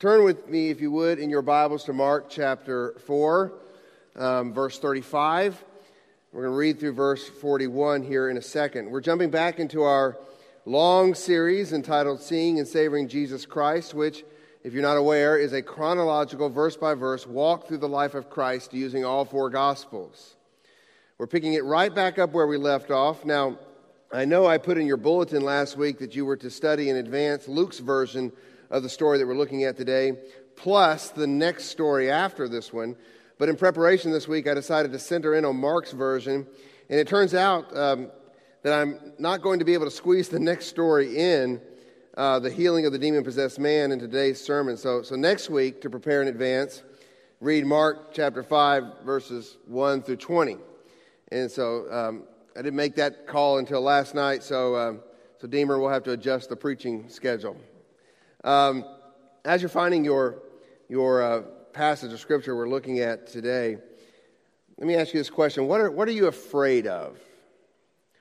Turn with me, if you would, in your Bibles to Mark chapter 4, um, verse 35. We're going to read through verse 41 here in a second. We're jumping back into our long series entitled Seeing and Savoring Jesus Christ, which, if you're not aware, is a chronological, verse by verse walk through the life of Christ using all four Gospels. We're picking it right back up where we left off. Now, I know I put in your bulletin last week that you were to study in advance Luke's version of the story that we're looking at today, plus the next story after this one. But in preparation this week, I decided to center in on Mark's version. And it turns out um, that I'm not going to be able to squeeze the next story in, uh, the healing of the demon possessed man, in today's sermon. So, so next week, to prepare in advance, read Mark chapter 5, verses 1 through 20. And so um, I didn't make that call until last night, so, um, so Deemer will have to adjust the preaching schedule. Um, as you're finding your, your uh, passage of scripture we're looking at today, let me ask you this question what are, what are you afraid of?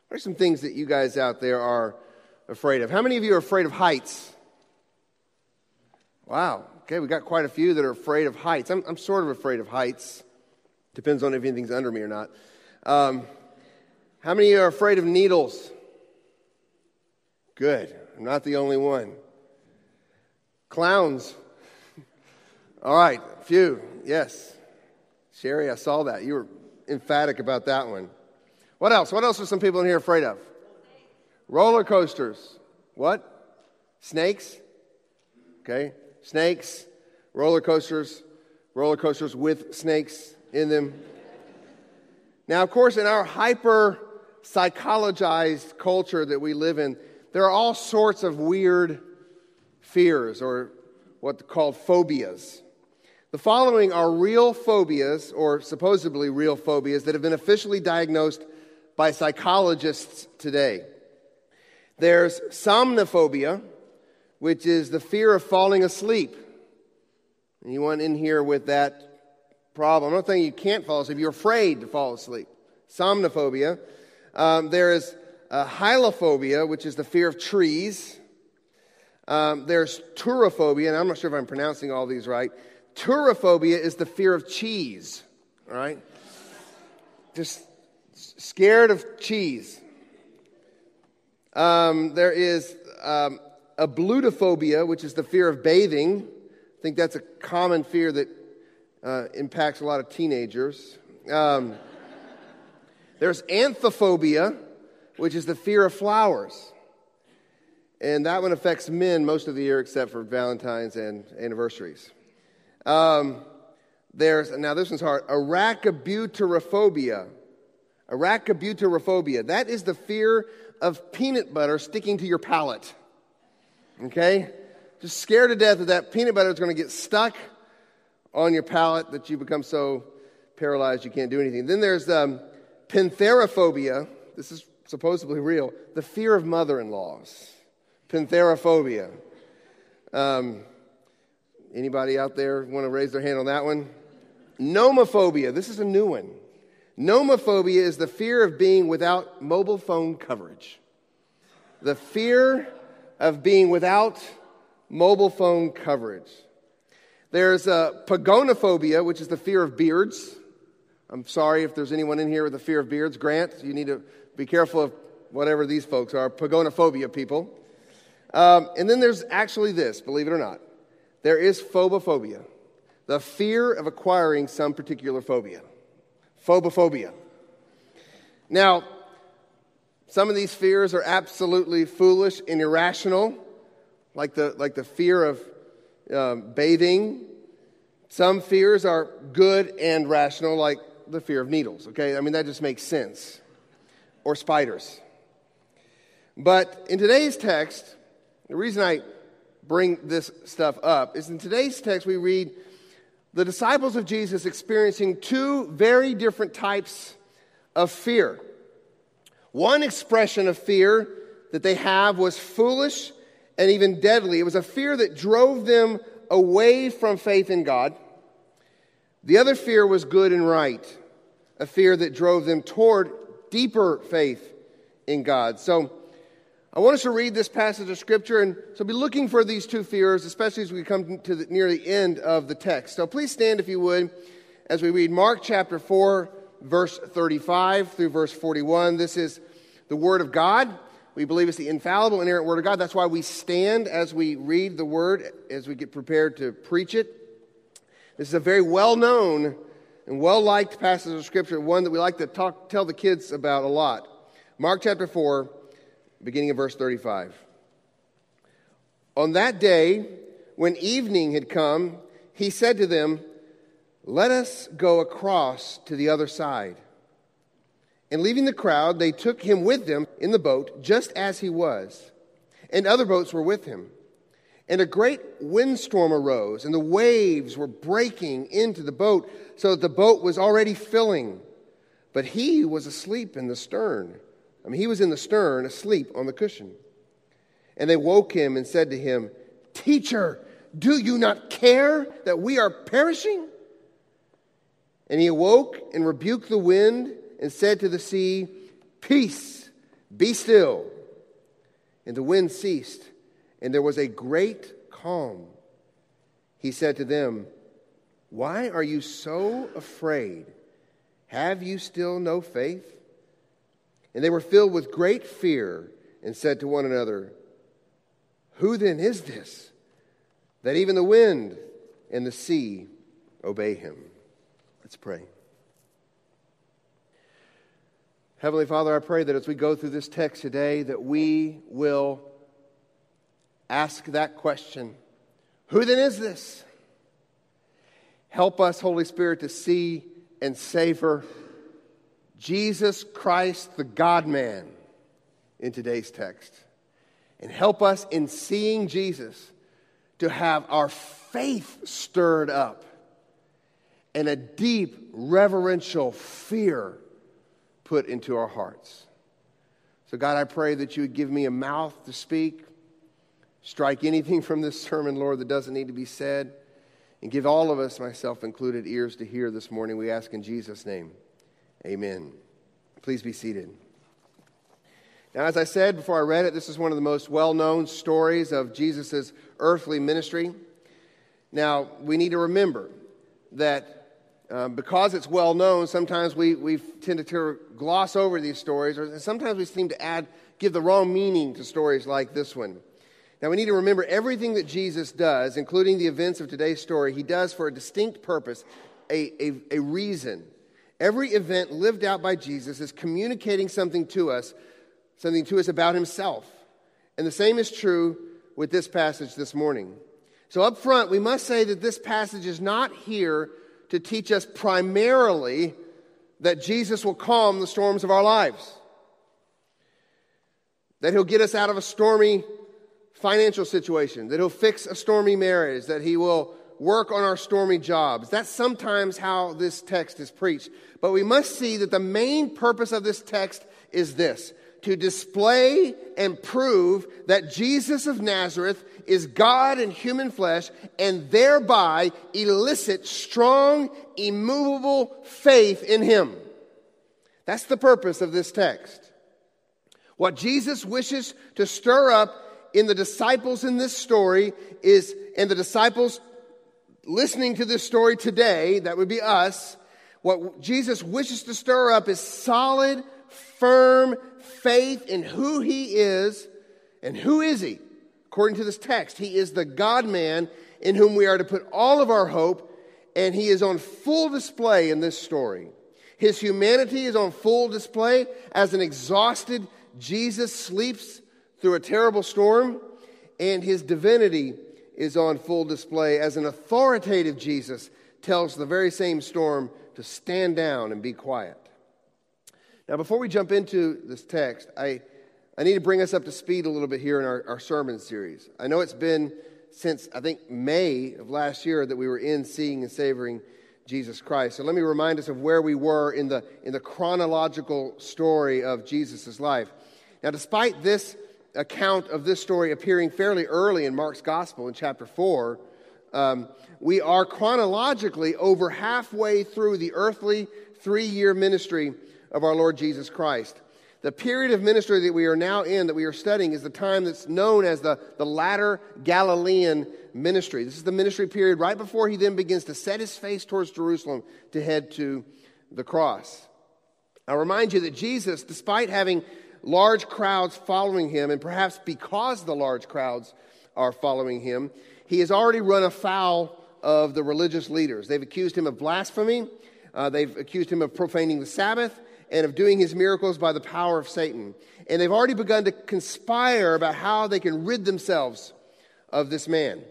What are some things that you guys out there are afraid of? How many of you are afraid of heights? Wow. Okay, we got quite a few that are afraid of heights. I'm, I'm sort of afraid of heights. Depends on if anything's under me or not. Um, how many are afraid of needles? Good. I'm not the only one. Clowns. All right, few. Yes. Sherry, I saw that. You were emphatic about that one. What else? What else are some people in here afraid of? Roller coasters. What? Snakes? Okay. Snakes, roller coasters, roller coasters with snakes in them. Now, of course, in our hyper psychologized culture that we live in, there are all sorts of weird fears or what called phobias. The following are real phobias, or supposedly real phobias, that have been officially diagnosed by psychologists today. There's somnophobia, which is the fear of falling asleep. Anyone in here with that problem? I'm not saying you can't fall asleep, you're afraid to fall asleep. Somnophobia. Um, there is uh, hylophobia, which is the fear of trees. Um, there's turophobia, and I'm not sure if I'm pronouncing all these right. Turophobia is the fear of cheese, right? Just scared of cheese. Um, there is um, ablutophobia, which is the fear of bathing. I think that's a common fear that uh, impacts a lot of teenagers. Um, there's anthophobia, which is the fear of flowers. And that one affects men most of the year except for Valentine's and anniversaries. Um, there's, now this one's hard, arachibutyrophobia. Arachibutyrophobia. That is the fear of peanut butter sticking to your palate. Okay? Just scared to death that that peanut butter is going to get stuck on your palate that you become so paralyzed you can't do anything. Then there's um, pentherophobia. This is supposedly real. The fear of mother in laws. Pentherophobia. Um, anybody out there want to raise their hand on that one? Nomophobia. This is a new one. Nomophobia is the fear of being without mobile phone coverage. The fear of being without mobile phone coverage. There's a pagonophobia, which is the fear of beards. I'm sorry if there's anyone in here with a fear of beards. Grant, you need to be careful of whatever these folks are. Pagonophobia people. Um, and then there's actually this, believe it or not. There is phobophobia, the fear of acquiring some particular phobia. Phobophobia. Now, some of these fears are absolutely foolish and irrational, like the, like the fear of um, bathing. Some fears are good and rational, like the fear of needles, okay? I mean, that just makes sense. Or spiders. But in today's text, the reason I bring this stuff up is in today's text we read the disciples of Jesus experiencing two very different types of fear. One expression of fear that they have was foolish and even deadly. It was a fear that drove them away from faith in God. The other fear was good and right, a fear that drove them toward deeper faith in God. So, I want us to read this passage of Scripture, and so be looking for these two fears, especially as we come to the, near the end of the text. So please stand, if you would, as we read Mark chapter 4, verse 35 through verse 41. This is the Word of God. We believe it's the infallible, inerrant Word of God. That's why we stand as we read the Word, as we get prepared to preach it. This is a very well known and well liked passage of Scripture, one that we like to talk, tell the kids about a lot. Mark chapter 4 beginning of verse 35. On that day, when evening had come, he said to them, Let us go across to the other side. And leaving the crowd, they took him with them in the boat, just as he was. And other boats were with him. And a great windstorm arose, and the waves were breaking into the boat, so that the boat was already filling. But he was asleep in the stern. I mean, he was in the stern, asleep on the cushion. And they woke him and said to him, Teacher, do you not care that we are perishing? And he awoke and rebuked the wind and said to the sea, Peace, be still. And the wind ceased, and there was a great calm. He said to them, Why are you so afraid? Have you still no faith? And they were filled with great fear and said to one another, Who then is this that even the wind and the sea obey him? Let's pray. Heavenly Father, I pray that as we go through this text today that we will ask that question, who then is this? Help us, Holy Spirit, to see and savor Jesus Christ, the God man, in today's text. And help us in seeing Jesus to have our faith stirred up and a deep reverential fear put into our hearts. So, God, I pray that you would give me a mouth to speak, strike anything from this sermon, Lord, that doesn't need to be said, and give all of us, myself included, ears to hear this morning. We ask in Jesus' name. Amen. Please be seated. Now, as I said before I read it, this is one of the most well known stories of Jesus' earthly ministry. Now, we need to remember that um, because it's well known, sometimes we, we tend to gloss over these stories, or sometimes we seem to add, give the wrong meaning to stories like this one. Now, we need to remember everything that Jesus does, including the events of today's story, he does for a distinct purpose, a, a, a reason. Every event lived out by Jesus is communicating something to us, something to us about himself. And the same is true with this passage this morning. So, up front, we must say that this passage is not here to teach us primarily that Jesus will calm the storms of our lives, that he'll get us out of a stormy financial situation, that he'll fix a stormy marriage, that he will work on our stormy jobs. That's sometimes how this text is preached. But we must see that the main purpose of this text is this to display and prove that Jesus of Nazareth is God in human flesh and thereby elicit strong, immovable faith in him. That's the purpose of this text. What Jesus wishes to stir up in the disciples in this story is, and the disciples listening to this story today, that would be us, what Jesus wishes to stir up is solid, firm faith in who he is and who is he? According to this text, he is the God man in whom we are to put all of our hope, and he is on full display in this story. His humanity is on full display as an exhausted Jesus sleeps through a terrible storm, and his divinity is on full display as an authoritative Jesus tells the very same storm to stand down and be quiet. Now, before we jump into this text, I, I need to bring us up to speed a little bit here in our, our sermon series. I know it's been since, I think, May of last year that we were in Seeing and Savoring Jesus Christ. So let me remind us of where we were in the, in the chronological story of Jesus' life. Now, despite this account of this story appearing fairly early in Mark's gospel in chapter 4, um, we are chronologically over halfway through the earthly three year ministry of our Lord Jesus Christ. The period of ministry that we are now in, that we are studying, is the time that's known as the, the latter Galilean ministry. This is the ministry period right before he then begins to set his face towards Jerusalem to head to the cross. I'll remind you that Jesus, despite having large crowds following him, and perhaps because the large crowds are following him, he has already run afoul of the religious leaders. They've accused him of blasphemy, uh, they've accused him of profaning the Sabbath, and of doing his miracles by the power of Satan. And they've already begun to conspire about how they can rid themselves of this man.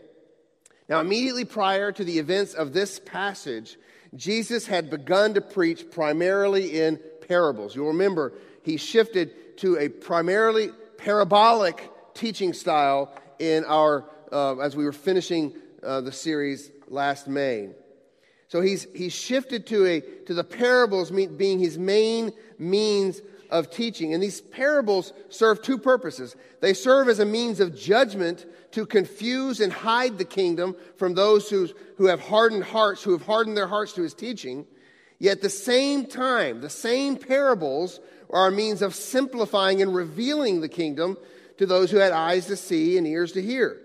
Now, immediately prior to the events of this passage, Jesus had begun to preach primarily in parables. You'll remember he shifted to a primarily parabolic teaching style in our uh, as we were finishing uh, the series last May. So he's, he's shifted to, a, to the parables being his main means of teaching. And these parables serve two purposes. They serve as a means of judgment to confuse and hide the kingdom from those who, who have hardened hearts, who have hardened their hearts to his teaching. Yet at the same time, the same parables are a means of simplifying and revealing the kingdom to those who had eyes to see and ears to hear.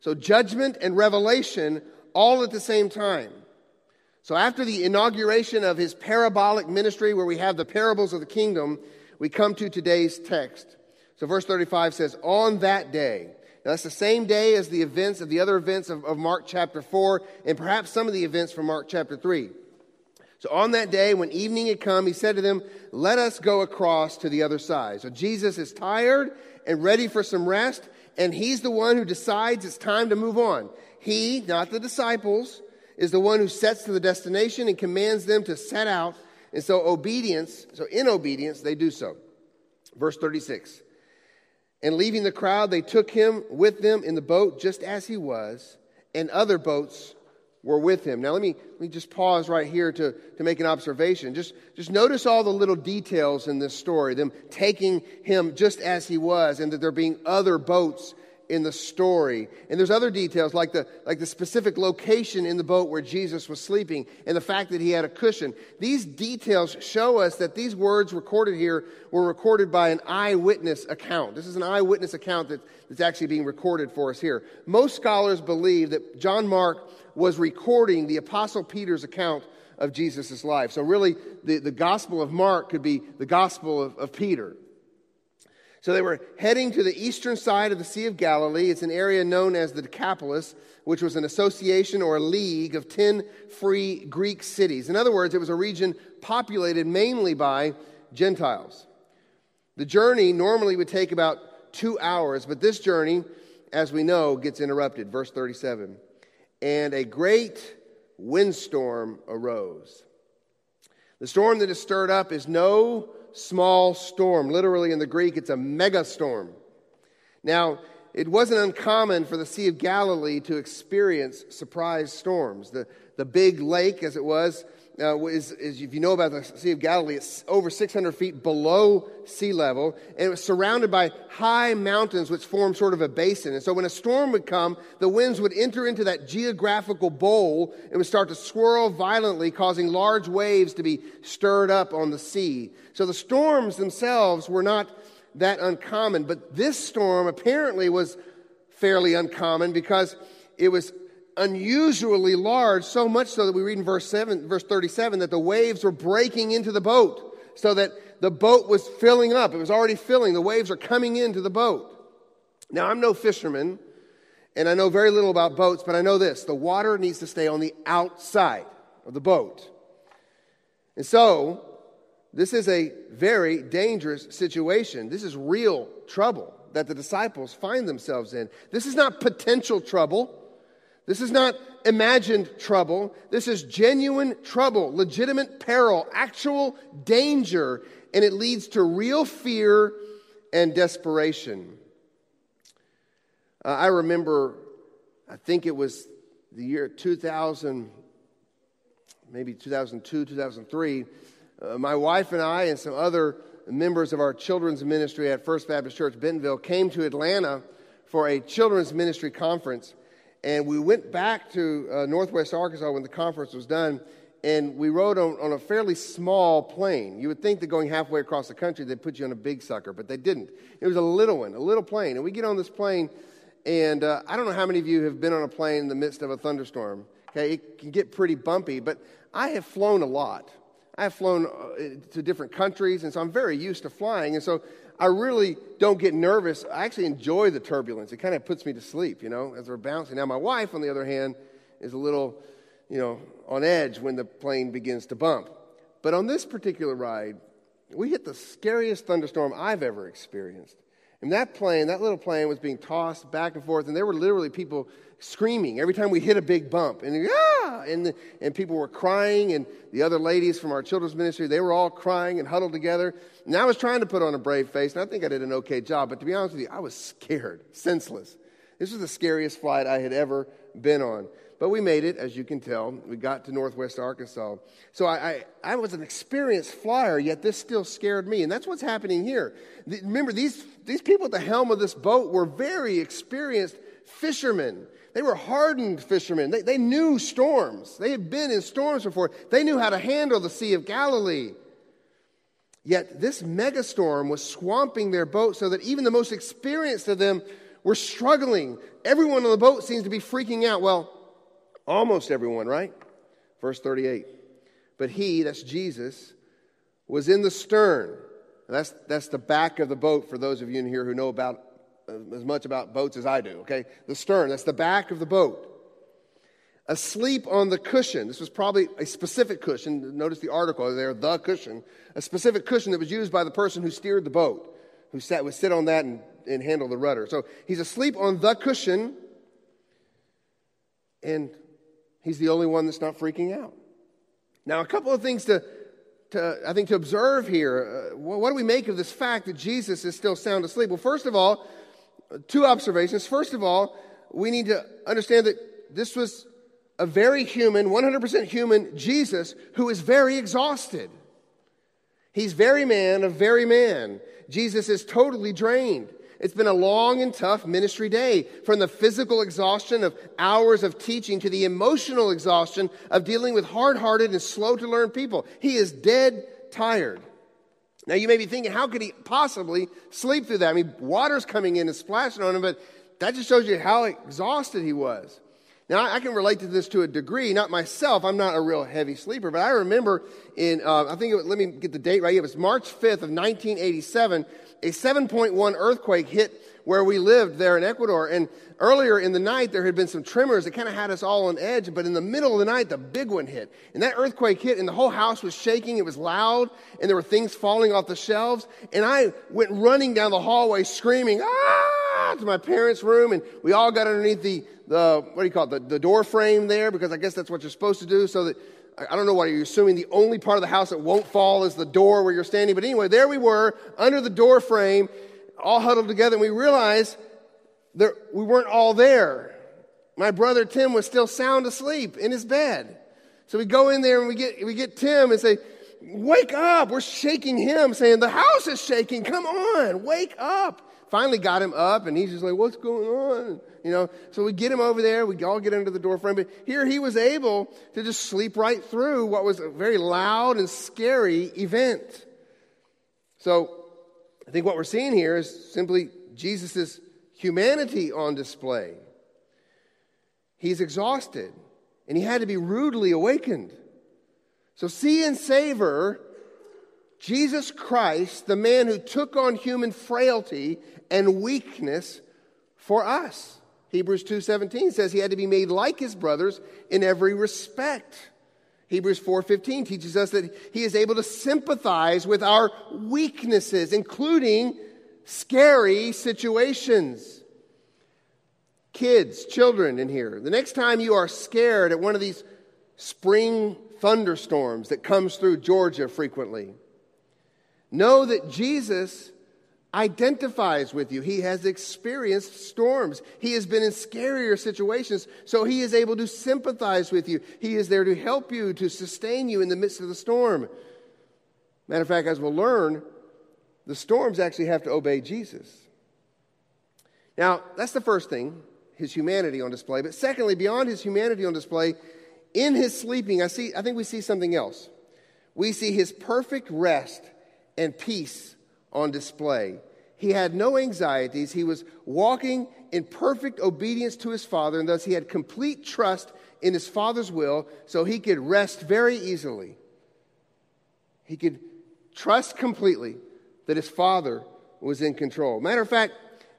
So judgment and revelation all at the same time. So, after the inauguration of his parabolic ministry, where we have the parables of the kingdom, we come to today's text. So, verse 35 says, On that day, now that's the same day as the events of the other events of, of Mark chapter 4, and perhaps some of the events from Mark chapter 3. So, on that day, when evening had come, he said to them, Let us go across to the other side. So, Jesus is tired and ready for some rest, and he's the one who decides it's time to move on. He, not the disciples, is the one who sets to the destination and commands them to set out. And so, obedience, so in obedience, they do so. Verse 36 And leaving the crowd, they took him with them in the boat just as he was, and other boats were with him. Now, let me, let me just pause right here to, to make an observation. Just, just notice all the little details in this story them taking him just as he was, and that there being other boats in the story. And there's other details like the, like the specific location in the boat where Jesus was sleeping and the fact that he had a cushion. These details show us that these words recorded here were recorded by an eyewitness account. This is an eyewitness account that, that's actually being recorded for us here. Most scholars believe that John Mark was recording the Apostle Peter's account of Jesus' life. So, really, the, the Gospel of Mark could be the Gospel of, of Peter. So they were heading to the eastern side of the Sea of Galilee. It's an area known as the Decapolis, which was an association or a league of 10 free Greek cities. In other words, it was a region populated mainly by Gentiles. The journey normally would take about two hours, but this journey, as we know, gets interrupted. Verse 37 And a great windstorm arose. The storm that is stirred up is no small storm. Literally in the Greek, it's a mega storm. Now, it wasn't uncommon for the Sea of Galilee to experience surprise storms. The, the big lake, as it was, uh, is, is, if you know about the Sea of Galilee, it's over 600 feet below sea level, and it was surrounded by high mountains which form sort of a basin. And so when a storm would come, the winds would enter into that geographical bowl and would start to swirl violently, causing large waves to be stirred up on the sea. So the storms themselves were not that uncommon, but this storm apparently was fairly uncommon because it was unusually large, so much so that we read in verse 7, verse 37 that the waves were breaking into the boat, so that the boat was filling up. It was already filling. The waves are coming into the boat. Now, I'm no fisherman, and I know very little about boats, but I know this the water needs to stay on the outside of the boat. And so, this is a very dangerous situation. This is real trouble that the disciples find themselves in. This is not potential trouble. This is not imagined trouble. This is genuine trouble, legitimate peril, actual danger, and it leads to real fear and desperation. Uh, I remember, I think it was the year 2000, maybe 2002, 2003. Uh, my wife and I, and some other members of our children's ministry at First Baptist Church Bentonville, came to Atlanta for a children's ministry conference. And we went back to uh, Northwest Arkansas when the conference was done. and we rode on, on, a fairly small plane. You would think that going halfway across the country, they'd put you on a big sucker, but they didn't. It was a little one, a little plane. And we get on this plane, and uh, I don't know how many of you have been on a plane in the midst of a thunderstorm. Okay, it can get pretty bumpy, but I have flown a lot. I have flown uh, to different countries, and so I'm very used to flying. And so I really don't get nervous. I actually enjoy the turbulence. It kind of puts me to sleep, you know, as we're bouncing. Now, my wife, on the other hand, is a little, you know, on edge when the plane begins to bump. But on this particular ride, we hit the scariest thunderstorm I've ever experienced. And that plane, that little plane, was being tossed back and forth, and there were literally people screaming every time we hit a big bump. And, ah! and, the, and people were crying, and the other ladies from our children's ministry, they were all crying and huddled together. And I was trying to put on a brave face, and I think I did an okay job. But to be honest with you, I was scared, senseless. This was the scariest flight I had ever been on. But we made it, as you can tell. We got to Northwest Arkansas. So I, I, I was an experienced flyer, yet this still scared me. And that's what's happening here. The, remember, these, these people at the helm of this boat were very experienced fishermen. They were hardened fishermen. They, they knew storms. They had been in storms before. They knew how to handle the Sea of Galilee. Yet this megastorm was swamping their boat so that even the most experienced of them were struggling. Everyone on the boat seems to be freaking out. Well, almost everyone, right? Verse 38. But he, that's Jesus, was in the stern. That's, that's the back of the boat for those of you in here who know about as much about boats as I do, okay? The stern, that's the back of the boat. Asleep on the cushion. This was probably a specific cushion. Notice the article there, the cushion. A specific cushion that was used by the person who steered the boat, who sat, would sit on that and, and handle the rudder. So he's asleep on the cushion, and he's the only one that's not freaking out. Now, a couple of things to, to I think, to observe here. Uh, what do we make of this fact that Jesus is still sound asleep? Well, first of all, two observations. First of all, we need to understand that this was a very human, 100% human Jesus who is very exhausted. He's very man, a very man. Jesus is totally drained. It's been a long and tough ministry day, from the physical exhaustion of hours of teaching to the emotional exhaustion of dealing with hard hearted and slow to learn people. He is dead tired. Now, you may be thinking, how could he possibly sleep through that? I mean, water's coming in and splashing on him, but that just shows you how exhausted he was. Now, I can relate to this to a degree, not myself. I'm not a real heavy sleeper, but I remember in, uh, I think, it, let me get the date right. It was March 5th of 1987. A 7.1 earthquake hit where we lived there in Ecuador. And earlier in the night, there had been some tremors that kind of had us all on edge. But in the middle of the night, the big one hit. And that earthquake hit, and the whole house was shaking. It was loud, and there were things falling off the shelves. And I went running down the hallway screaming, ah, to my parents' room. And we all got underneath the, the what do you call it, the, the door frame there, because I guess that's what you're supposed to do so that I don't know why you're assuming the only part of the house that won't fall is the door where you're standing. But anyway, there we were under the door frame all huddled together, and we realized that we weren't all there. My brother Tim was still sound asleep in his bed. So we go in there and we get, we get Tim and say, Wake up. We're shaking him, saying, The house is shaking. Come on, wake up. Finally got him up, and he's just like, What's going on? You know, so we get him over there. We all get under the door frame. But here he was able to just sleep right through what was a very loud and scary event. So I think what we're seeing here is simply Jesus' humanity on display. He's exhausted, and he had to be rudely awakened. So, see and savor Jesus Christ, the man who took on human frailty and weakness for us. Hebrews 2:17 says he had to be made like his brothers in every respect. Hebrews 4:15 teaches us that he is able to sympathize with our weaknesses including scary situations. Kids, children in here, the next time you are scared at one of these spring thunderstorms that comes through Georgia frequently, know that Jesus identifies with you. He has experienced storms. He has been in scarier situations, so he is able to sympathize with you. He is there to help you, to sustain you in the midst of the storm. Matter of fact, as we'll learn, the storms actually have to obey Jesus. Now, that's the first thing, his humanity on display. But secondly, beyond his humanity on display, in his sleeping, I, see, I think we see something else. We see his perfect rest and peace on display. He had no anxieties. He was walking in perfect obedience to his Father, and thus he had complete trust in his Father's will, so he could rest very easily. He could trust completely that his Father was in control. Matter of fact,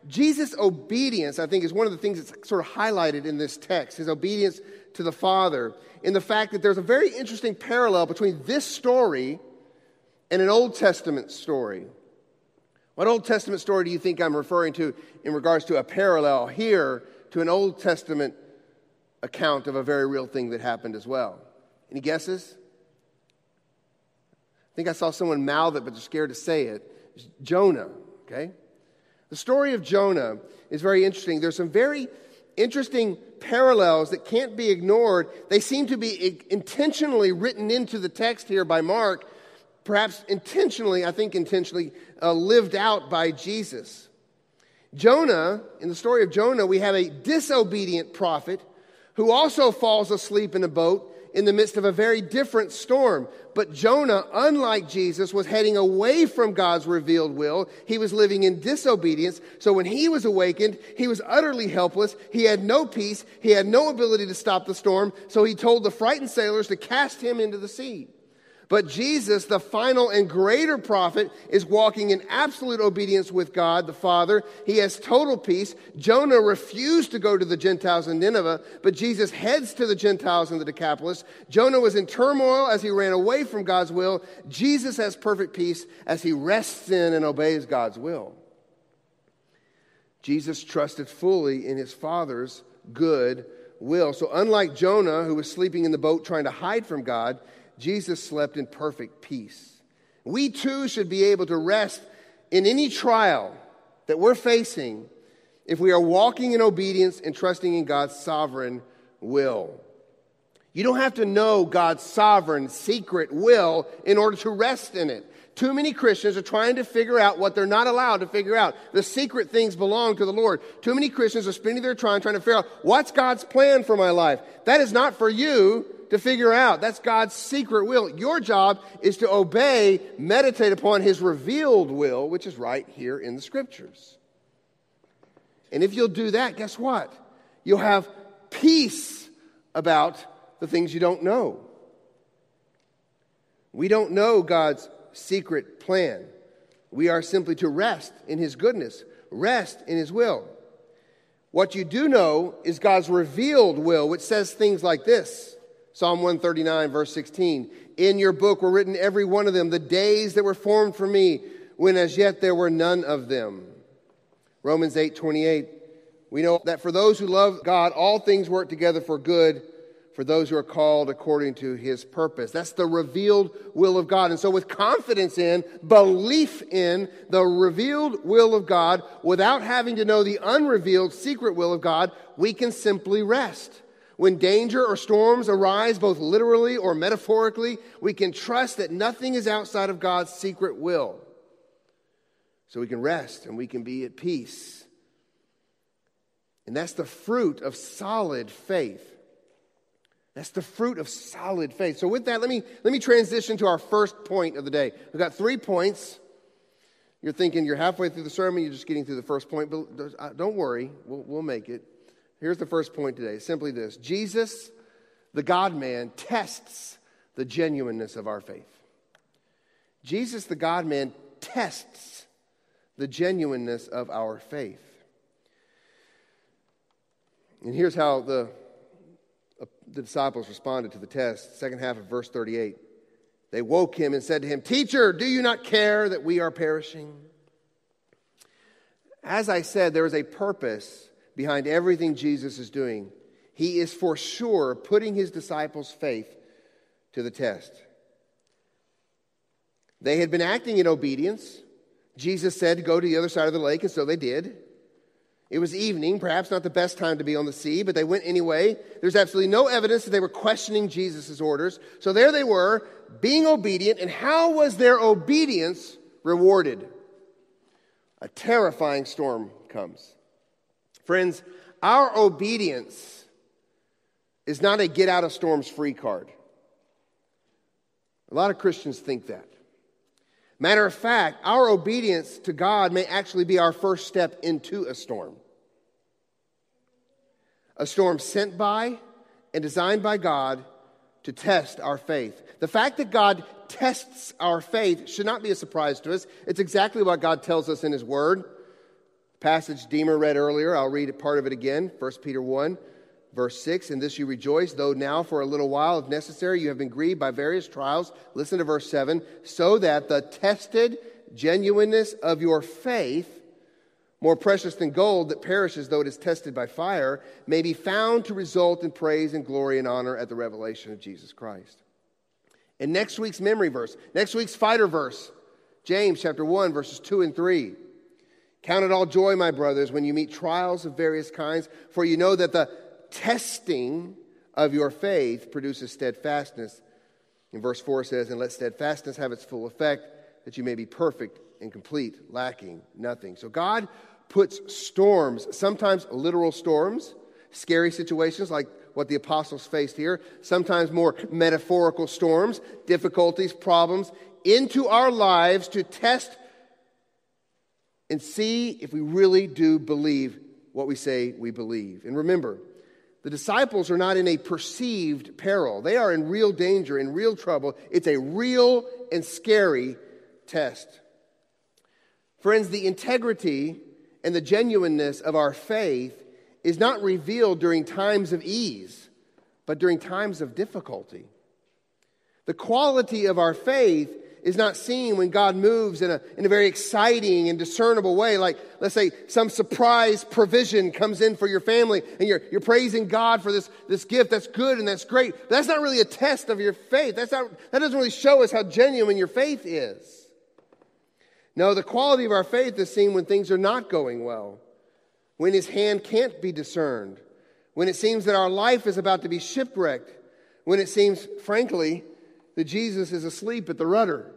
Jesus' obedience, I think, is one of the things that's sort of highlighted in this text his obedience to the Father, in the fact that there's a very interesting parallel between this story and an Old Testament story. What Old Testament story do you think I'm referring to in regards to a parallel here to an Old Testament account of a very real thing that happened as well? Any guesses? I think I saw someone mouth it, but they're scared to say it. It's Jonah, okay? The story of Jonah is very interesting. There's some very interesting parallels that can't be ignored. They seem to be intentionally written into the text here by Mark, perhaps intentionally, I think intentionally, uh, lived out by Jesus. Jonah, in the story of Jonah, we have a disobedient prophet who also falls asleep in a boat in the midst of a very different storm. But Jonah, unlike Jesus, was heading away from God's revealed will. He was living in disobedience. So when he was awakened, he was utterly helpless. He had no peace. He had no ability to stop the storm. So he told the frightened sailors to cast him into the sea. But Jesus, the final and greater prophet, is walking in absolute obedience with God the Father. He has total peace. Jonah refused to go to the Gentiles in Nineveh, but Jesus heads to the Gentiles in the Decapolis. Jonah was in turmoil as he ran away from God's will. Jesus has perfect peace as he rests in and obeys God's will. Jesus trusted fully in his Father's good will. So, unlike Jonah, who was sleeping in the boat trying to hide from God, Jesus slept in perfect peace. We too should be able to rest in any trial that we're facing if we are walking in obedience and trusting in God's sovereign will. You don't have to know God's sovereign, secret will in order to rest in it. Too many Christians are trying to figure out what they're not allowed to figure out. The secret things belong to the Lord. Too many Christians are spending their time trying to figure out what's God's plan for my life. That is not for you to figure out. That's God's secret will. Your job is to obey, meditate upon His revealed will, which is right here in the Scriptures. And if you'll do that, guess what? You'll have peace about the things you don't know. We don't know God's secret plan. We are simply to rest in His goodness, rest in His will. What you do know is God's revealed will, which says things like this Psalm 139, verse 16. In your book were written every one of them, the days that were formed for me, when as yet there were none of them. Romans 8, 28. We know that for those who love God, all things work together for good for those who are called according to his purpose. That's the revealed will of God. And so, with confidence in, belief in the revealed will of God, without having to know the unrevealed secret will of God, we can simply rest. When danger or storms arise, both literally or metaphorically, we can trust that nothing is outside of God's secret will. So we can rest and we can be at peace. And that's the fruit of solid faith. That's the fruit of solid faith. So with that, let me let me transition to our first point of the day. We've got three points. You're thinking you're halfway through the sermon, you're just getting through the first point, but uh, don't worry, we'll, we'll make it. Here's the first point today simply this Jesus, the God man, tests the genuineness of our faith. Jesus, the God man, tests the genuineness of our faith. And here's how the, the disciples responded to the test. Second half of verse 38. They woke him and said to him, Teacher, do you not care that we are perishing? As I said, there is a purpose behind everything Jesus is doing. He is for sure putting his disciples' faith to the test. They had been acting in obedience. Jesus said, Go to the other side of the lake, and so they did. It was evening, perhaps not the best time to be on the sea, but they went anyway. There's absolutely no evidence that they were questioning Jesus' orders. So there they were, being obedient. And how was their obedience rewarded? A terrifying storm comes. Friends, our obedience is not a get out of storms free card. A lot of Christians think that. Matter of fact, our obedience to God may actually be our first step into a storm. A storm sent by and designed by God to test our faith. The fact that God tests our faith should not be a surprise to us. It's exactly what God tells us in His Word. Passage Deemer read earlier, I'll read part of it again, 1 Peter 1. Verse 6, in this you rejoice, though now for a little while, if necessary, you have been grieved by various trials. Listen to verse 7 so that the tested genuineness of your faith, more precious than gold that perishes though it is tested by fire, may be found to result in praise and glory and honor at the revelation of Jesus Christ. In next week's memory verse, next week's fighter verse, James chapter 1, verses 2 and 3. Count it all joy, my brothers, when you meet trials of various kinds, for you know that the testing of your faith produces steadfastness. In verse 4 says, And let steadfastness have its full effect, that you may be perfect and complete, lacking nothing. So God puts storms, sometimes literal storms, scary situations like what the apostles faced here, sometimes more metaphorical storms, difficulties, problems, into our lives to test and see if we really do believe what we say we believe. And remember, the disciples are not in a perceived peril. They are in real danger, in real trouble. It's a real and scary test. Friends, the integrity and the genuineness of our faith is not revealed during times of ease, but during times of difficulty. The quality of our faith is not seen when God moves in a, in a very exciting and discernible way. Like, let's say, some surprise provision comes in for your family and you're, you're praising God for this, this gift. That's good and that's great. But that's not really a test of your faith. That's not, that doesn't really show us how genuine your faith is. No, the quality of our faith is seen when things are not going well, when His hand can't be discerned, when it seems that our life is about to be shipwrecked, when it seems, frankly, that Jesus is asleep at the rudder.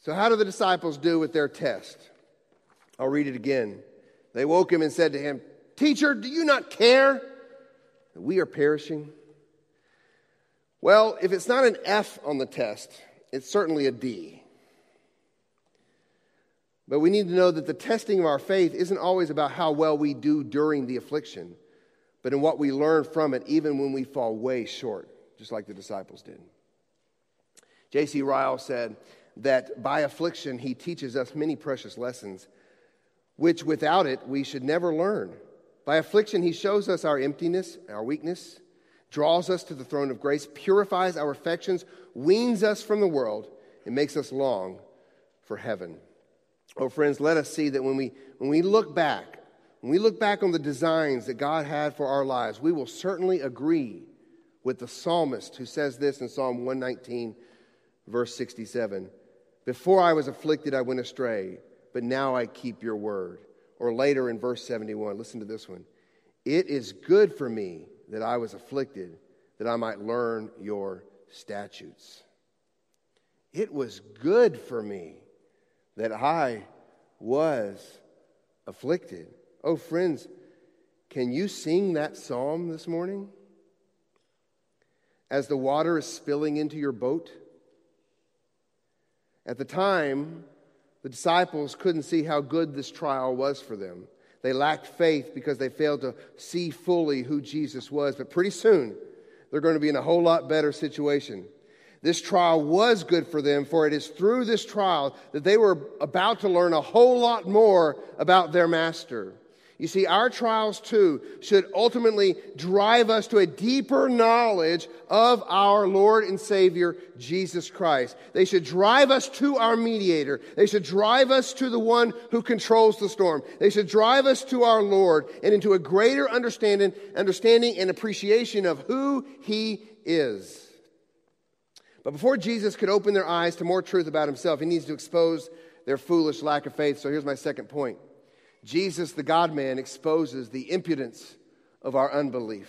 So, how do the disciples do with their test? I'll read it again. They woke him and said to him, Teacher, do you not care that we are perishing? Well, if it's not an F on the test, it's certainly a D. But we need to know that the testing of our faith isn't always about how well we do during the affliction, but in what we learn from it, even when we fall way short just like the disciples did. J.C. Ryle said that by affliction, he teaches us many precious lessons, which without it we should never learn. By affliction, he shows us our emptiness, our weakness, draws us to the throne of grace, purifies our affections, weans us from the world, and makes us long for heaven. Oh, friends, let us see that when we, when we look back, when we look back on the designs that God had for our lives, we will certainly agree with the psalmist who says this in Psalm 119, verse 67 Before I was afflicted, I went astray, but now I keep your word. Or later in verse 71, listen to this one It is good for me that I was afflicted, that I might learn your statutes. It was good for me that I was afflicted. Oh, friends, can you sing that psalm this morning? As the water is spilling into your boat? At the time, the disciples couldn't see how good this trial was for them. They lacked faith because they failed to see fully who Jesus was. But pretty soon, they're going to be in a whole lot better situation. This trial was good for them, for it is through this trial that they were about to learn a whole lot more about their master. You see, our trials too should ultimately drive us to a deeper knowledge of our Lord and Savior, Jesus Christ. They should drive us to our mediator. They should drive us to the one who controls the storm. They should drive us to our Lord and into a greater understanding, understanding and appreciation of who He is. But before Jesus could open their eyes to more truth about Himself, He needs to expose their foolish lack of faith. So here's my second point. Jesus, the God man, exposes the impudence of our unbelief.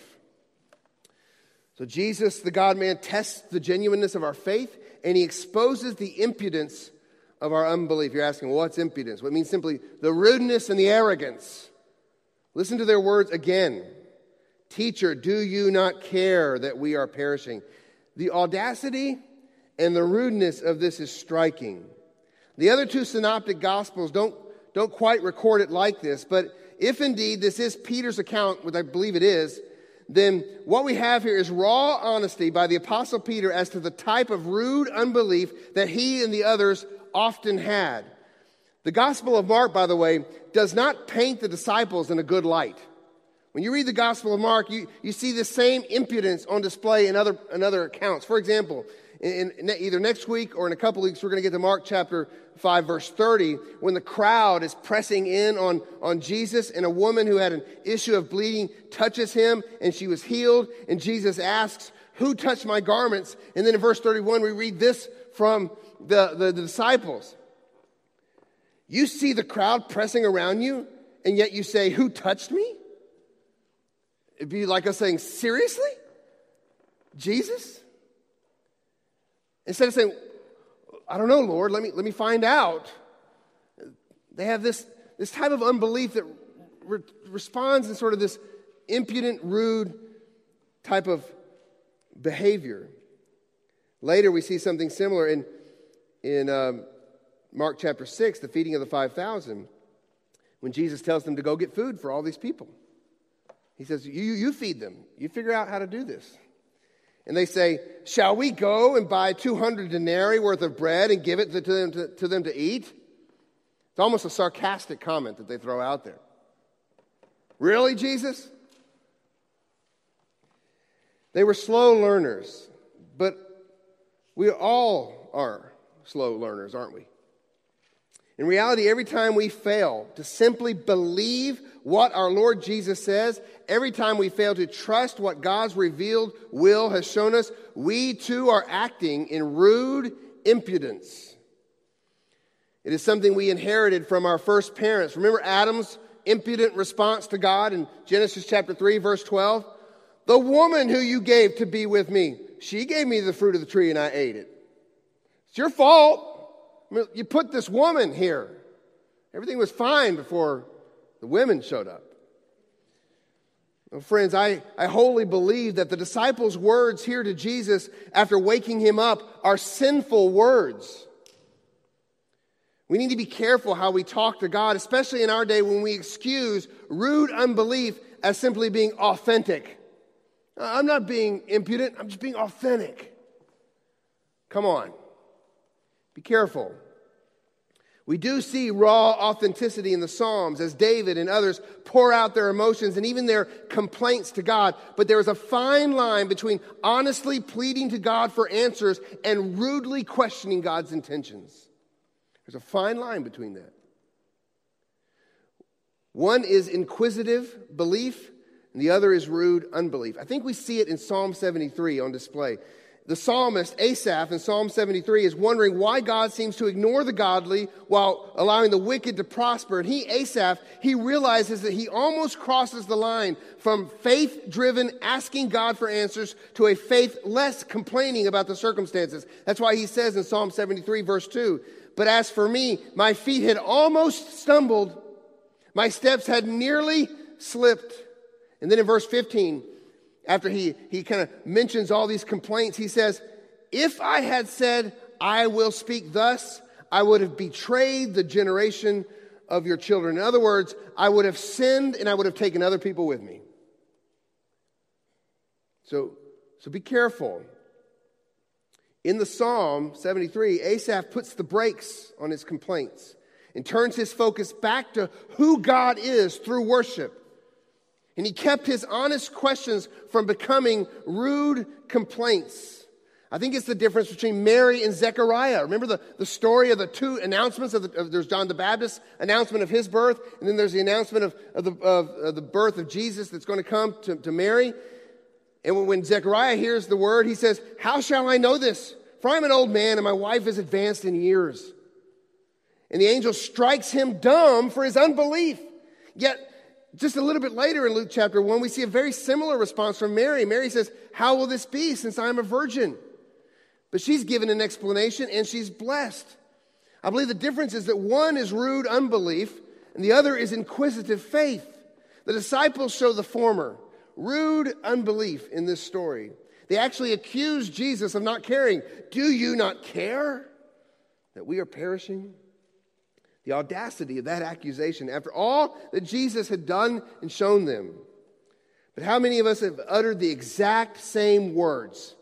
So, Jesus, the God man, tests the genuineness of our faith and he exposes the impudence of our unbelief. You're asking, well, what's impudence? Well, it means simply the rudeness and the arrogance. Listen to their words again. Teacher, do you not care that we are perishing? The audacity and the rudeness of this is striking. The other two synoptic gospels don't, don't quite record it like this, but if indeed this is Peter's account, which I believe it is, then what we have here is raw honesty by the Apostle Peter as to the type of rude unbelief that he and the others often had. The Gospel of Mark, by the way, does not paint the disciples in a good light. When you read the Gospel of Mark, you, you see the same impudence on display in other, in other accounts. For example, in, in either next week or in a couple weeks, we're going to get to Mark chapter 5, verse 30, when the crowd is pressing in on, on Jesus, and a woman who had an issue of bleeding touches him, and she was healed. And Jesus asks, Who touched my garments? And then in verse 31, we read this from the, the, the disciples You see the crowd pressing around you, and yet you say, Who touched me? It'd be like us saying, Seriously? Jesus? Instead of saying, I don't know, Lord, let me, let me find out. They have this, this type of unbelief that re- responds in sort of this impudent, rude type of behavior. Later, we see something similar in, in um, Mark chapter 6, the feeding of the 5,000, when Jesus tells them to go get food for all these people. He says, you, you feed them. You figure out how to do this. And they say, Shall we go and buy 200 denarii worth of bread and give it to them to, to them to eat? It's almost a sarcastic comment that they throw out there. Really, Jesus? They were slow learners, but we all are slow learners, aren't we? In reality, every time we fail to simply believe what our Lord Jesus says, every time we fail to trust what God's revealed will has shown us, we too are acting in rude impudence. It is something we inherited from our first parents. Remember Adam's impudent response to God in Genesis chapter 3, verse 12? The woman who you gave to be with me, she gave me the fruit of the tree and I ate it. It's your fault. You put this woman here. Everything was fine before the women showed up. Well, friends, I, I wholly believe that the disciples' words here to Jesus after waking him up are sinful words. We need to be careful how we talk to God, especially in our day when we excuse rude unbelief as simply being authentic. I'm not being impudent, I'm just being authentic. Come on. Be careful. We do see raw authenticity in the Psalms as David and others pour out their emotions and even their complaints to God. But there is a fine line between honestly pleading to God for answers and rudely questioning God's intentions. There's a fine line between that. One is inquisitive belief, and the other is rude unbelief. I think we see it in Psalm 73 on display the psalmist Asaph in Psalm 73 is wondering why God seems to ignore the godly while allowing the wicked to prosper. And he, Asaph, he realizes that he almost crosses the line from faith driven asking God for answers to a faith less complaining about the circumstances. That's why he says in Psalm 73, verse 2 But as for me, my feet had almost stumbled, my steps had nearly slipped. And then in verse 15, after he, he kind of mentions all these complaints, he says, If I had said, I will speak thus, I would have betrayed the generation of your children. In other words, I would have sinned and I would have taken other people with me. So, so be careful. In the Psalm 73, Asaph puts the brakes on his complaints and turns his focus back to who God is through worship. And he kept his honest questions from becoming rude complaints. I think it's the difference between Mary and Zechariah. Remember the, the story of the two announcements of, the, of there's John the Baptist announcement of his birth, and then there's the announcement of, of, the, of, of the birth of Jesus that's going to come to, to Mary. And when Zechariah hears the word, he says, How shall I know this? For I'm an old man and my wife is advanced in years. And the angel strikes him dumb for his unbelief. Yet just a little bit later in Luke chapter 1, we see a very similar response from Mary. Mary says, How will this be since I am a virgin? But she's given an explanation and she's blessed. I believe the difference is that one is rude unbelief and the other is inquisitive faith. The disciples show the former, rude unbelief in this story. They actually accuse Jesus of not caring. Do you not care that we are perishing? The audacity of that accusation after all that Jesus had done and shown them. But how many of us have uttered the exact same words?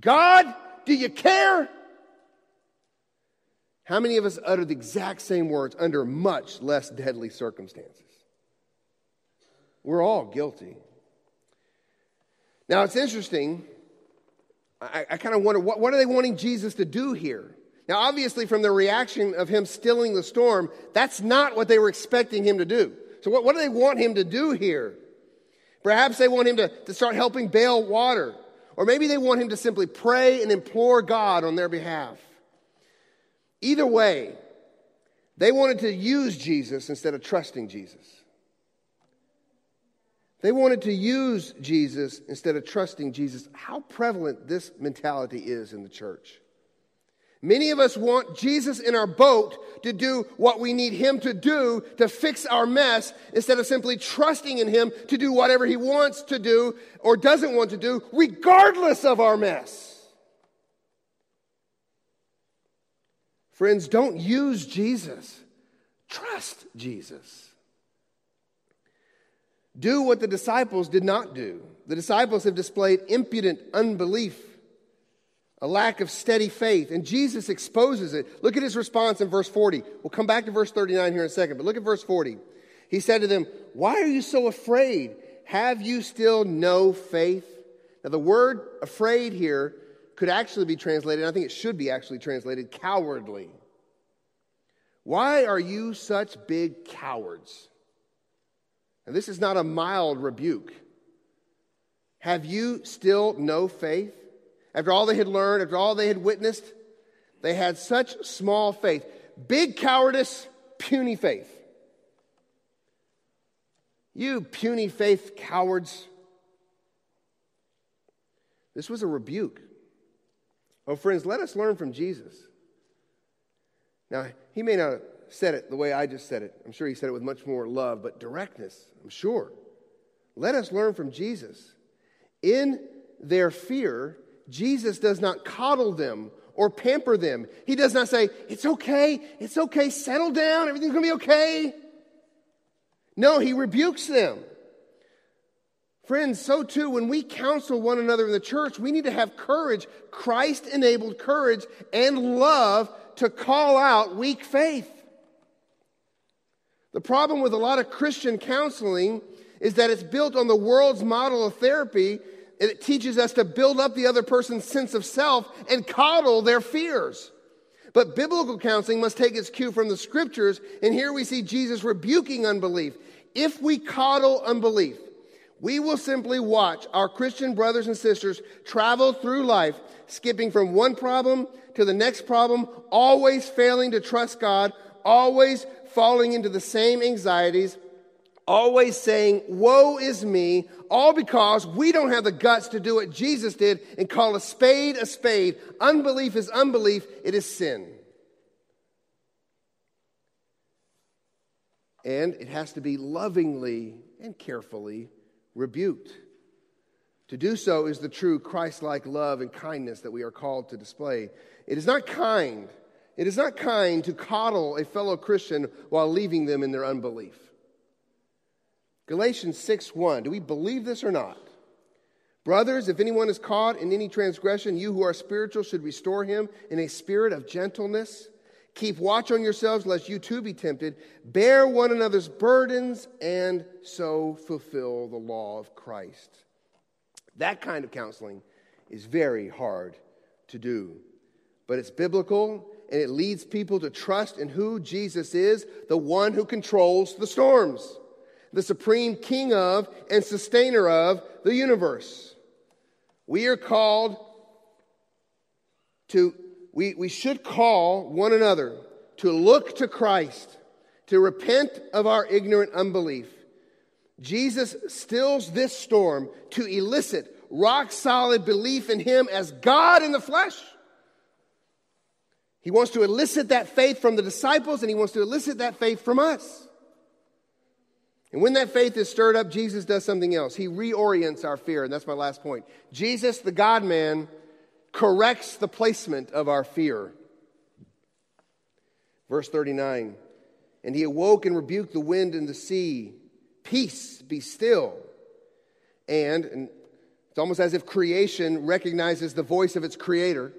God, do you care? How many of us uttered the exact same words under much less deadly circumstances? We're all guilty. Now, it's interesting. I, I kind of wonder what, what are they wanting Jesus to do here? Now, obviously, from the reaction of him stilling the storm, that's not what they were expecting him to do. So, what, what do they want him to do here? Perhaps they want him to, to start helping bail water. Or maybe they want him to simply pray and implore God on their behalf. Either way, they wanted to use Jesus instead of trusting Jesus. They wanted to use Jesus instead of trusting Jesus. How prevalent this mentality is in the church. Many of us want Jesus in our boat to do what we need Him to do to fix our mess instead of simply trusting in Him to do whatever He wants to do or doesn't want to do, regardless of our mess. Friends, don't use Jesus, trust Jesus. Do what the disciples did not do. The disciples have displayed impudent unbelief, a lack of steady faith, and Jesus exposes it. Look at his response in verse 40. We'll come back to verse 39 here in a second, but look at verse 40. He said to them, Why are you so afraid? Have you still no faith? Now, the word afraid here could actually be translated, I think it should be actually translated, cowardly. Why are you such big cowards? And this is not a mild rebuke. Have you still no faith? After all they had learned, after all they had witnessed, they had such small faith. Big cowardice, puny faith. You puny faith cowards. This was a rebuke. Oh, friends, let us learn from Jesus. Now, he may not have said it the way I just said it. I'm sure he said it with much more love, but directness, I'm sure. Let us learn from Jesus. In their fear, Jesus does not coddle them or pamper them. He does not say, It's okay, it's okay, settle down, everything's gonna be okay. No, he rebukes them. Friends, so too, when we counsel one another in the church, we need to have courage, Christ enabled courage and love to call out weak faith. The problem with a lot of Christian counseling is that it's built on the world's model of therapy it teaches us to build up the other person's sense of self and coddle their fears. But biblical counseling must take its cue from the scriptures, and here we see Jesus rebuking unbelief. If we coddle unbelief, we will simply watch our Christian brothers and sisters travel through life, skipping from one problem to the next problem, always failing to trust God, always falling into the same anxieties, always saying, Woe is me, all because we don't have the guts to do what Jesus did and call a spade a spade. Unbelief is unbelief, it is sin. And it has to be lovingly and carefully rebuked. To do so is the true Christ like love and kindness that we are called to display. It is not kind it is not kind to coddle a fellow Christian while leaving them in their unbelief. Galatians 6 1. Do we believe this or not? Brothers, if anyone is caught in any transgression, you who are spiritual should restore him in a spirit of gentleness. Keep watch on yourselves, lest you too be tempted. Bear one another's burdens, and so fulfill the law of Christ. That kind of counseling is very hard to do, but it's biblical and it leads people to trust in who Jesus is, the one who controls the storms, the supreme king of and sustainer of the universe. We are called to, we, we should call one another to look to Christ, to repent of our ignorant unbelief. Jesus stills this storm to elicit rock solid belief in Him as God in the flesh. He wants to elicit that faith from the disciples and he wants to elicit that faith from us. And when that faith is stirred up, Jesus does something else. He reorients our fear, and that's my last point. Jesus, the God man, corrects the placement of our fear. Verse 39 And he awoke and rebuked the wind and the sea. Peace, be still. And, and it's almost as if creation recognizes the voice of its creator.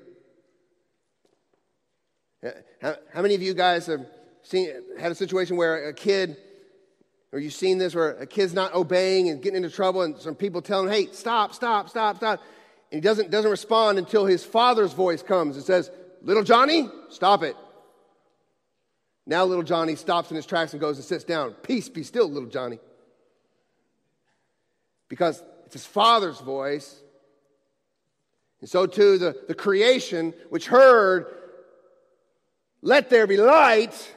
Uh, how, how many of you guys have seen, had a situation where a kid or you've seen this where a kid's not obeying and getting into trouble, and some people tell him, hey, stop, stop, stop, stop. And he doesn't, doesn't respond until his father's voice comes and says, Little Johnny, stop it. Now little Johnny stops in his tracks and goes and sits down. Peace, be still, little Johnny. Because it's his father's voice. And so too the, the creation, which heard, Let there be light,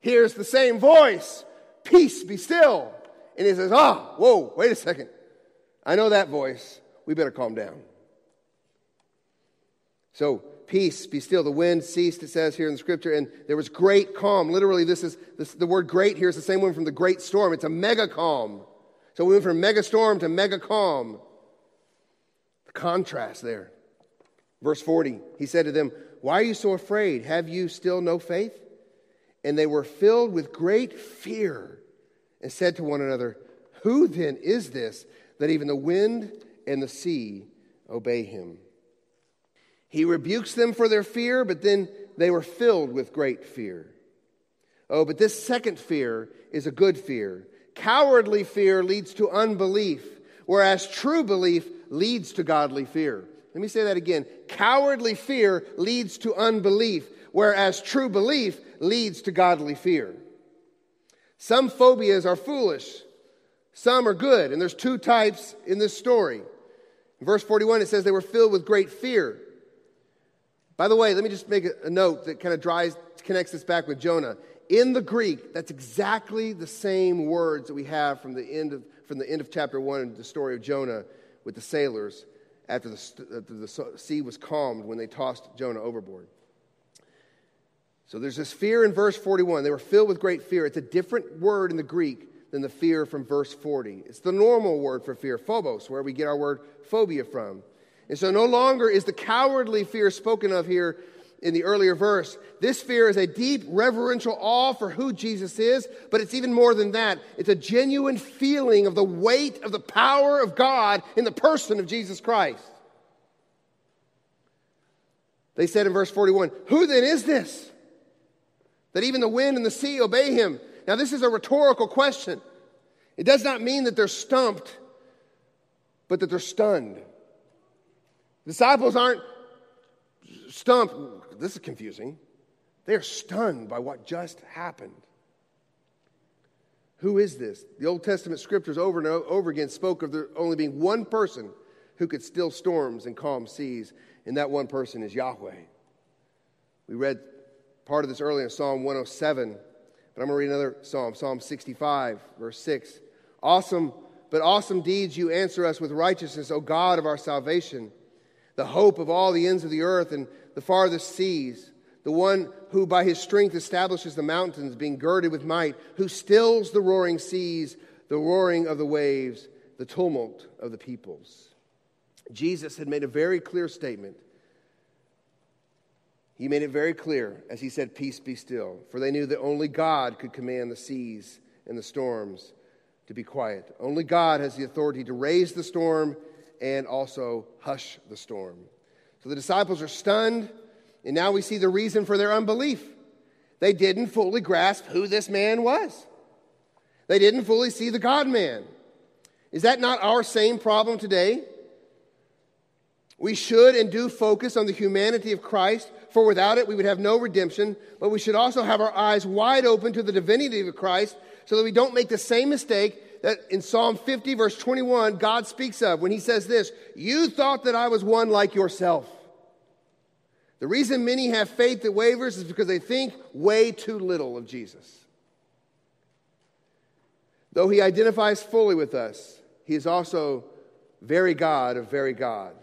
hears the same voice Peace, be still. And he says, Ah, oh, whoa, wait a second. I know that voice. We better calm down. So, peace, be still. The wind ceased, it says here in the scripture, and there was great calm. Literally, this is this, the word great here is the same one from the great storm. It's a mega calm. So we went from mega storm to mega calm. The contrast there. Verse 40, he said to them, Why are you so afraid? Have you still no faith? And they were filled with great fear and said to one another, Who then is this that even the wind and the sea obey him? He rebukes them for their fear, but then they were filled with great fear. Oh, but this second fear is a good fear. Cowardly fear leads to unbelief, whereas true belief leads to godly fear. Let me say that again. Cowardly fear leads to unbelief, whereas true belief leads to godly fear. Some phobias are foolish, some are good, and there's two types in this story. In verse 41, it says they were filled with great fear. By the way, let me just make a note that kind of dries, connects this back with Jonah. In the Greek, that's exactly the same words that we have from the end of, from the end of chapter 1 the story of Jonah with the sailors after the, after the sea was calmed when they tossed Jonah overboard. So there's this fear in verse 41. They were filled with great fear. It's a different word in the Greek than the fear from verse 40. It's the normal word for fear, phobos, where we get our word phobia from. And so no longer is the cowardly fear spoken of here in the earlier verse. This fear is a deep reverential awe for who Jesus is, but it's even more than that. It's a genuine feeling of the weight of the power of God in the person of Jesus Christ. They said in verse 41, Who then is this? That even the wind and the sea obey him. Now, this is a rhetorical question. It does not mean that they're stumped, but that they're stunned. Disciples aren't stumped. This is confusing. They are stunned by what just happened. Who is this? The Old Testament scriptures over and over again spoke of there only being one person who could still storms and calm seas, and that one person is Yahweh. We read part of this earlier in Psalm 107, but I'm going to read another psalm, Psalm 65, verse 6. Awesome, but awesome deeds you answer us with righteousness, O God of our salvation, the hope of all the ends of the earth and the farthest seas, the one who by his strength establishes the mountains, being girded with might, who stills the roaring seas, the roaring of the waves, the tumult of the peoples. Jesus had made a very clear statement he made it very clear as he said, Peace be still, for they knew that only God could command the seas and the storms to be quiet. Only God has the authority to raise the storm and also hush the storm. So the disciples are stunned, and now we see the reason for their unbelief. They didn't fully grasp who this man was, they didn't fully see the God man. Is that not our same problem today? We should and do focus on the humanity of Christ, for without it we would have no redemption, but we should also have our eyes wide open to the divinity of Christ so that we don't make the same mistake that in Psalm 50, verse 21, God speaks of when he says this You thought that I was one like yourself. The reason many have faith that wavers is because they think way too little of Jesus. Though he identifies fully with us, he is also very God of very God.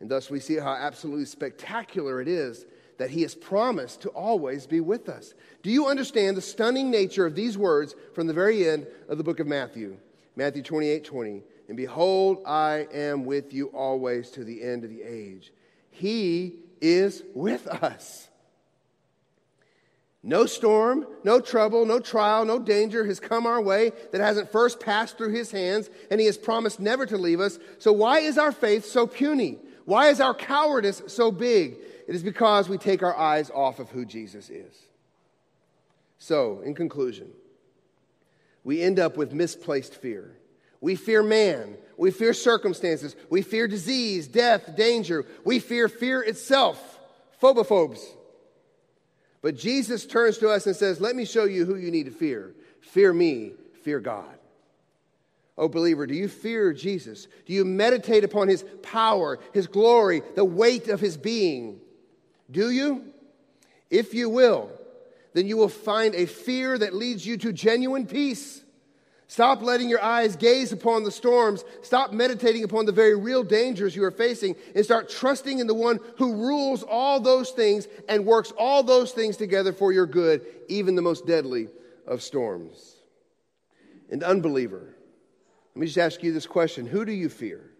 And thus we see how absolutely spectacular it is that he has promised to always be with us. Do you understand the stunning nature of these words from the very end of the book of Matthew? Matthew 28 20. And behold, I am with you always to the end of the age. He is with us. No storm, no trouble, no trial, no danger has come our way that hasn't first passed through his hands, and he has promised never to leave us. So, why is our faith so puny? Why is our cowardice so big? It is because we take our eyes off of who Jesus is. So, in conclusion, we end up with misplaced fear. We fear man. We fear circumstances. We fear disease, death, danger. We fear fear itself, phobophobes. But Jesus turns to us and says, Let me show you who you need to fear. Fear me, fear God. Oh, believer, do you fear Jesus? Do you meditate upon his power, his glory, the weight of his being? Do you? If you will, then you will find a fear that leads you to genuine peace. Stop letting your eyes gaze upon the storms. Stop meditating upon the very real dangers you are facing and start trusting in the one who rules all those things and works all those things together for your good, even the most deadly of storms. And unbeliever, let me just ask you this question Who do you fear?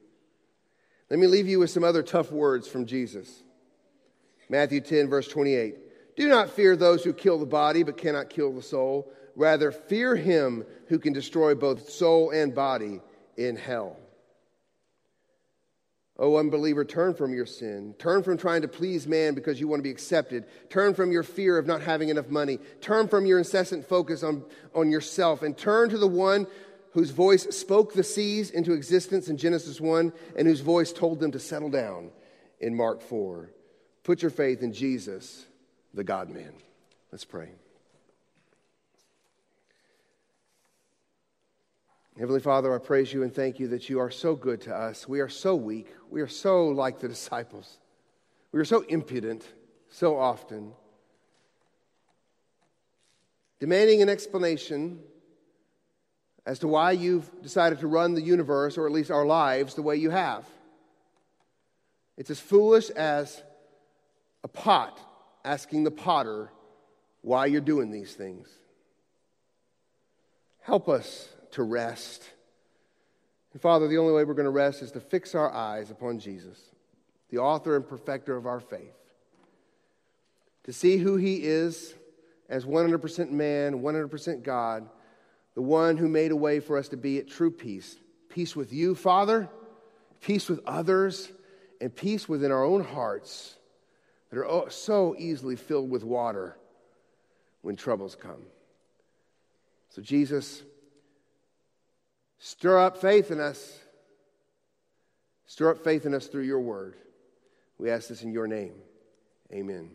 Let me leave you with some other tough words from Jesus. Matthew 10, verse 28. Do not fear those who kill the body but cannot kill the soul. Rather, fear him who can destroy both soul and body in hell. Oh, unbeliever, turn from your sin. Turn from trying to please man because you want to be accepted. Turn from your fear of not having enough money. Turn from your incessant focus on, on yourself and turn to the one whose voice spoke the seas into existence in Genesis 1 and whose voice told them to settle down in Mark 4. Put your faith in Jesus, the God man. Let's pray. Heavenly Father, I praise you and thank you that you are so good to us. We are so weak. We are so like the disciples. We are so impudent so often, demanding an explanation as to why you've decided to run the universe, or at least our lives, the way you have. It's as foolish as a pot asking the potter why you're doing these things. Help us to rest. And Father, the only way we're going to rest is to fix our eyes upon Jesus, the author and perfecter of our faith. To see who he is as 100% man, 100% God the one who made a way for us to be at true peace peace with you, Father, peace with others, and peace within our own hearts that are so easily filled with water when troubles come. So, Jesus, stir up faith in us. Stir up faith in us through your word. We ask this in your name. Amen.